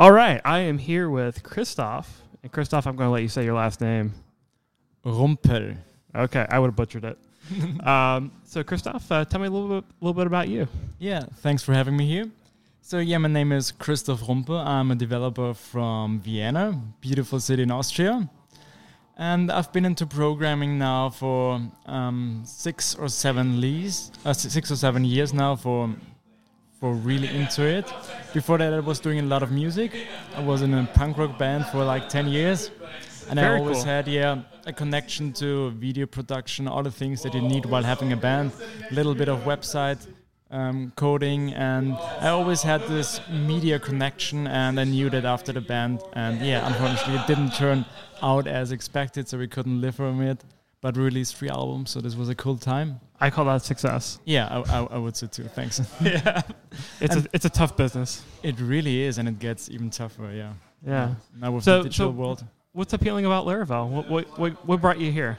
All right, I am here with Christoph. And Christoph, I'm going to let you say your last name. Rumpel. Okay, I would have butchered it. um, so, Christoph, uh, tell me a little bit, little bit about you. Yeah, thanks for having me here. So, yeah, my name is Christoph Rumpel. I'm a developer from Vienna, beautiful city in Austria. And I've been into programming now for um, six or seven leads, uh, six or seven years now for for really into it. Before that, I was doing a lot of music. I was in a punk rock band for like 10 years. And Very I always cool. had, yeah, a connection to video production, all the things that you need while having a band, a little bit of website um, coding. And I always had this media connection. And I knew that after the band. And yeah, unfortunately, it didn't turn out as expected. So we couldn't live from it. But we released three albums. So this was a cool time. I call that success. Yeah, I, I, I would say too. Thanks. yeah, it's a, it's a tough business. It really is, and it gets even tougher. Yeah. Yeah. Now with So- the digital so- world. What's appealing about Laravel? What, what, what, what brought you here?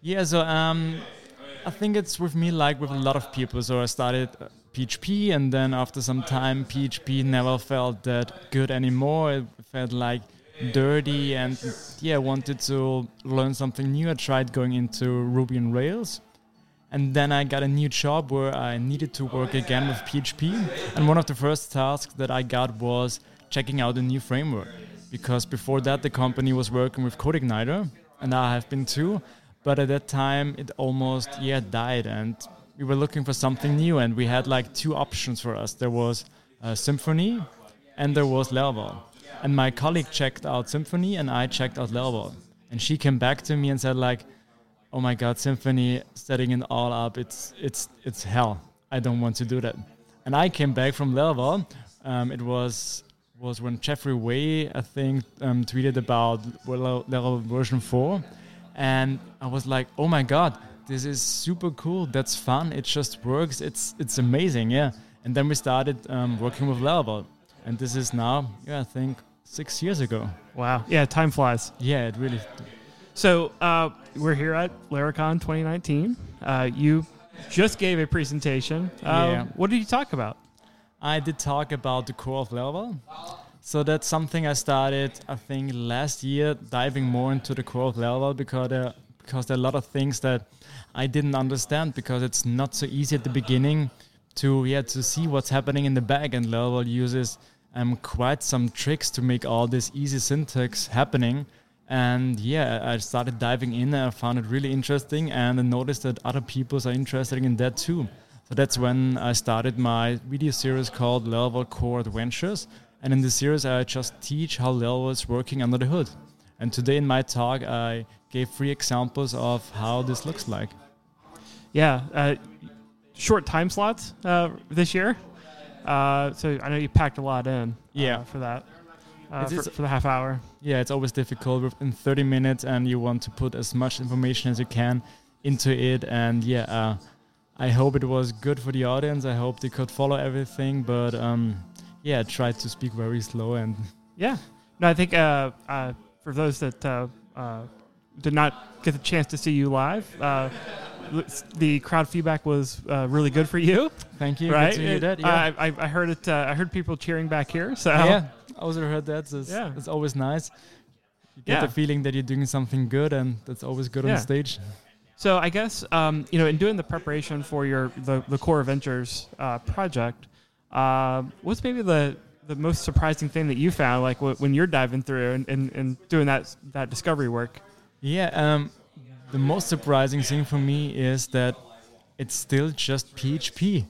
Yeah. So um, I think it's with me like with a lot of people. So I started uh, PHP, and then after some time, PHP never felt that good anymore. It felt like dirty, and yeah, wanted to learn something new. I tried going into Ruby and Rails. And then I got a new job where I needed to work again with PHP. And one of the first tasks that I got was checking out a new framework. Because before that, the company was working with CodeIgniter, and I have been too. But at that time, it almost yeah died, and we were looking for something new. And we had like two options for us. There was uh, Symfony, and there was Laravel. And my colleague checked out Symfony and I checked out Laravel. And she came back to me and said like, oh my god Symfony setting it all up it's it's it's hell. I don't want to do that. And i came back from laravel um, it was was when jeffrey way i think um, tweeted about Laravel version 4 and i was like oh my god this is super cool. That's fun. It just works. It's it's amazing. Yeah. And then we started um, working with laravel and this is now yeah i think six years ago Wow. Yeah, time flies. yeah it really So uh, we're here at Laracon 2019. Uh, you just gave a presentation. Uh, Yeah. What did you talk about? I did talk about the core of Laravel. So that's something I started, I think, last year, diving more into the core of Laravel because there, because there are a lot of things that I didn't understand because it's not so easy at the beginning to yeah to see what's happening in the back. And Laravel uses um, quite some tricks to make all this easy syntax happening. And yeah, I started diving in and I found it really interesting and I noticed that other people are interested in that too. So that's when I started my video series called Laravel Core Adventures. And in this series, I just teach how Laravel is working under the hood. And today in my talk, I gave three examples of how this looks like. Yeah, uh, short time slots uh, this year. Uh, so I know you packed a lot in. uh, Yeah. for that. Uh, for, for the half hour. Yeah, it's always difficult within 30 minutes, and you want to put as much information as you can into it. And yeah, uh, I hope it was good for the audience. I hope they could follow everything. But um, yeah, I tried to speak very slow and Yeah. No, I think uh, uh, for those that uh, uh, did not get the chance to see you live, uh, the crowd feedback was uh, really good for you, thank you. right? Good to hear Yeah. I, I, I heard it. Uh, I heard people cheering back here. So yeah, I also heard that. So it's, Yeah. it's always nice. You get Yeah. the feeling that you're doing something good, and that's always good Yeah. on stage. So I guess um, you know, in doing the preparation for your the, the Core Adventures uh, project, uh, what's maybe the the most surprising thing that you found, like w- when you're diving through and, and, and doing that that discovery work? Yeah, um, the most surprising thing for me is that it's still just PHP.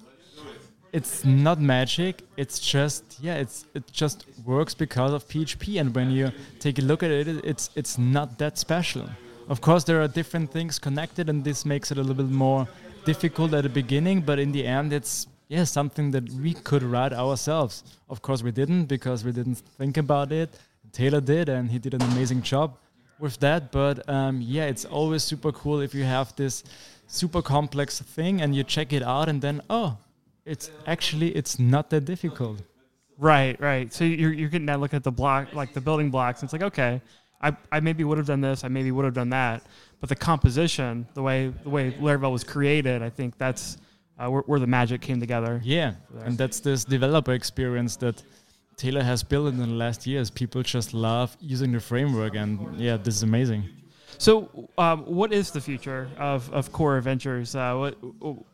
It's not magic. It's just yeah, it's it just works because of PHP. And when you take a look at it, it's it's not that special. Of course, there are different things connected, and this makes it a little bit more difficult at the beginning. But in the end, it's yeah something that we could write ourselves. Of course, we didn't because we didn't think about it. Taylor did, and he did an amazing job with that. But um, yeah, it's always super cool if you have this super complex thing and you check it out, and then oh, it's actually it's not that difficult. Right, right. So you're you're getting that look at the block, like the building blocks. And it's like, okay, I, I maybe would have done this, I maybe would have done that, but the composition, the way the way Laravel was created, I think that's uh, where, where the magic came together. Yeah, and that's this developer experience that Taylor has built in the last years. People just love using the framework, and yeah, this is amazing. So, um, what is the future of, of Core Adventures? Uh, what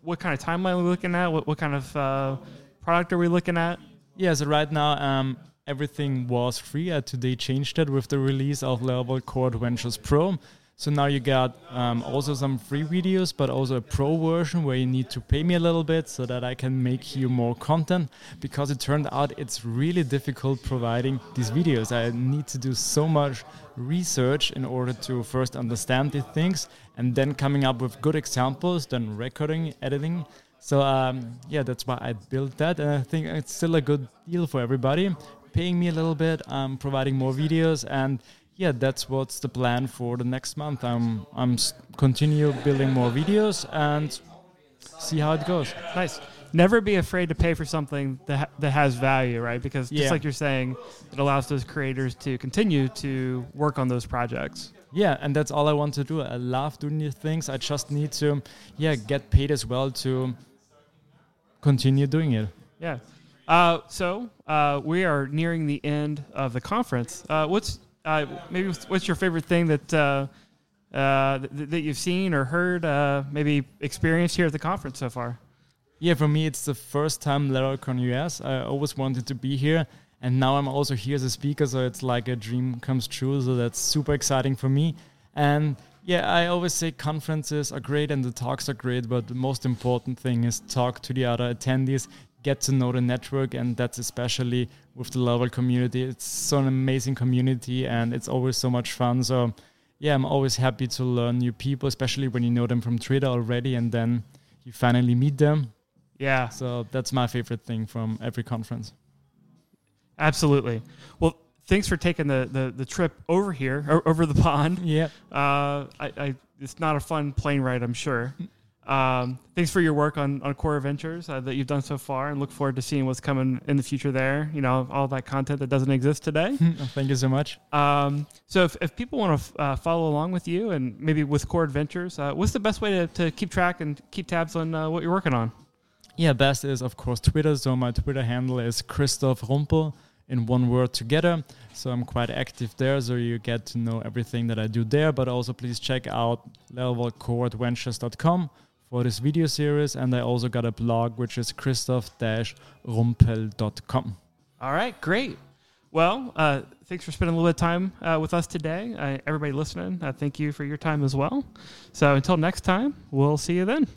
what kind of timeline are we looking at? What, what kind of uh, product are we looking at? Yeah, so right now, um, everything was free. Uh, today changed it with the release of Laravel Core Adventures Pro. So now you got um, also some free videos, but also a pro version where you need to pay me a little bit so that I can make you more content. Because it turned out it's really difficult providing these videos. I need to do so much research in order to first understand the things and then coming up with good examples, then recording, editing. So um, yeah, that's why I built that, and I think it's still a good deal for everybody. Paying me a little bit, um, providing more videos, and yeah, that's what's the plan for the next month. I'm I'm continue building more videos and see how it goes. Nice. Never be afraid to pay for something that ha- that has value, right? Because just Yeah. like you're saying, it allows those creators to continue to work on those projects. Yeah, and that's all I want to do. I love doing these things. I just need to, yeah, get paid as well to continue doing it. Yeah. Uh, so uh, we are nearing the end of the conference. Uh, what's uh, maybe what's- your favorite thing that uh, uh, th- that you've seen or heard, uh, maybe experienced here at the conference so far? Yeah, for me, it's the first time LaraCon US. I always wanted to be here, and now I'm also here as a speaker, so it's like a dream comes true. So that's super exciting for me. And yeah, I always say conferences are great and the talks are great, but the most important thing is talk to the other attendees, get to know the network, and that's especially with the Laravel community. It's so an amazing community, and it's always so much fun. So yeah, I'm always happy to learn new people, especially when you know them from Twitter already, and then you finally meet them. Yeah, So that's my favorite thing from every conference. absolutely. Well, thanks for taking the, the, the trip over here, over the pond. Yeah. Uh, I, I, it's not a fun plane ride, I'm sure. Um, thanks for your work on, on Core Adventures uh, that you've done so far, and look forward to seeing what's coming in the future there. You know, all that content that doesn't exist today. Thank you so much. Um, so, if, if people want to uh, follow along with you and maybe with Core Adventures, uh, what's the best way to, to keep track and keep tabs on uh, what you're working on? Yeah, best is of course Twitter. So my Twitter handle is Christoph Rumpel in one word together. So I'm quite active there. So you get to know everything that I do there. But also please check out laravelcoreadventures.com for this video series. And I also got a blog which is christoph-rumpel.com. All right, great. Well, uh, thanks for spending a little bit of time uh, with us today. Uh, everybody listening, uh, thank you for your time as well. So, until next time, we'll see you then.